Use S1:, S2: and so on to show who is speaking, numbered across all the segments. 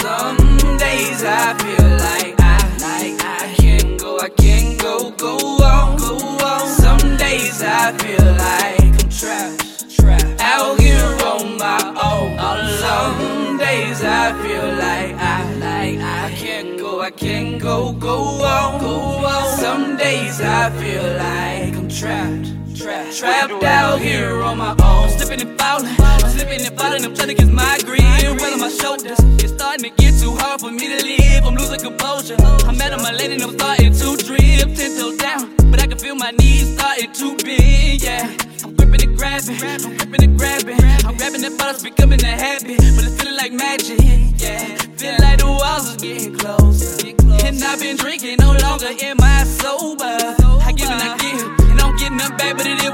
S1: Some days I feel like I, like I can't go, I can't go, go on, go on. Some days I feel like I'm trapped, trapped. Out here on my own. Uh, some days I feel like I, like I can't go, I can't go, go on, go on. Some days I feel like I'm trapped. Trapped, trapped out here on my own. Slipping and falling, I'm slipping and falling. I'm trying to get my grip. Well on my shoulders. It's starting to get too hard for me to live. I'm losing composure. I'm out of my lane and I'm starting to drip. Ten toes down, but I can feel my knees starting to bend. Yeah. I'm gripping and grabbing, I'm gripping and grabbing. I'm grabbing the bottles, becoming a habit, but it's feeling like magic. Yeah, feel like the walls is getting closer. And I've been drinking, no longer am I sober. I give and I give, and I don't get nothing back, but it is.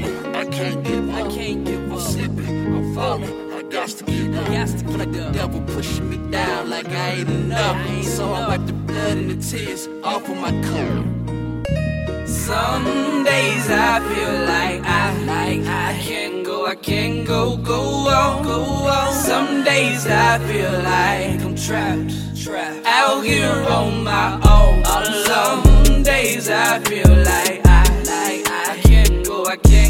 S2: Falling, I can't give up.
S1: I can't give
S2: I'm
S1: up.
S2: slipping, I'm falling, I got to get up.
S1: Got to feel like the devil pushing me down like I ain't enough. ain't So I wipe the blood and the tears off of my coat. Some days I feel like I, like I can't go, I can't go, go on, go on. Some days I feel like I'm trapped, trapped out here on my own. All alone. Some days I feel like I, like I can't go, I can't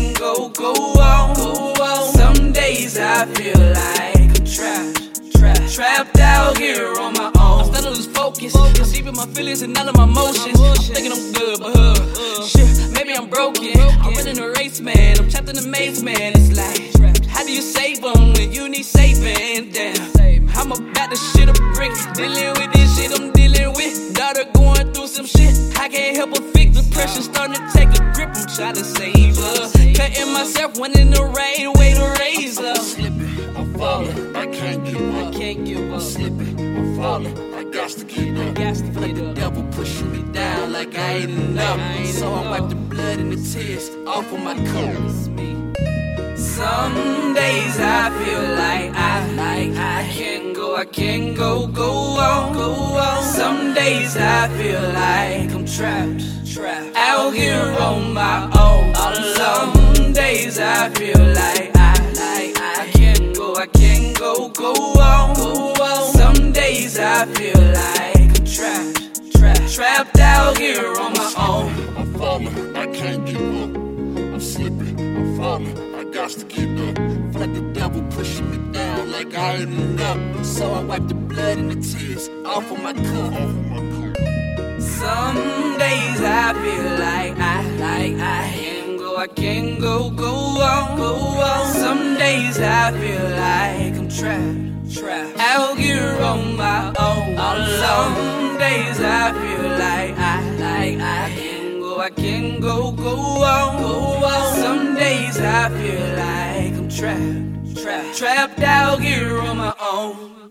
S1: go, on, go on. Some days I feel like I'm trapped, trapped, trapped out here on my own. I'm starting to lose focus, deceiving my feelings and all of my emotions. I'm thinking I'm good, but uh, shit, maybe I'm broken. I'm running a race, man. I'm trapped in a maze, man. It's like, how do you save them when you need saving? Damn, I'm about to shit a brick, dealing with some shit, I can't help but fix depression starting to take a grip. I'm trying to save her, cutting myself, one in the rain, way to raise her. Slipping,
S2: I'm falling, I can't give up.
S1: I can't give up. I'm Slipping,
S2: I'm falling, I got to get up.
S1: got to like the devil pushing me down like I ain't enough. So I wipe the blood and the tears off of my coat. Some days I feel can't go, go, go on, go on. Some days I feel like I'm trapped, trapped out here on my own. All alone. Some days I feel like I, like I can't go, I can't go, go on, go on. Some days I feel like I'm trapped, trapped, trapped out here on my own.
S2: I'm falling, I can't give up. I'm slipping, I'm falling, I got to get up.
S1: Like the devil pushing me down like I ain't enough. So I wipe the blood and the tears off of my coat. Some days I feel like I, like I can't go, I can't go, go on, go on. Some days I feel like I'm trapped, trapped out here on my own. Some days I feel like I, like I can't go, I can't go, go on, go on. Some days I feel like I'm trapped, trapped out here on my own.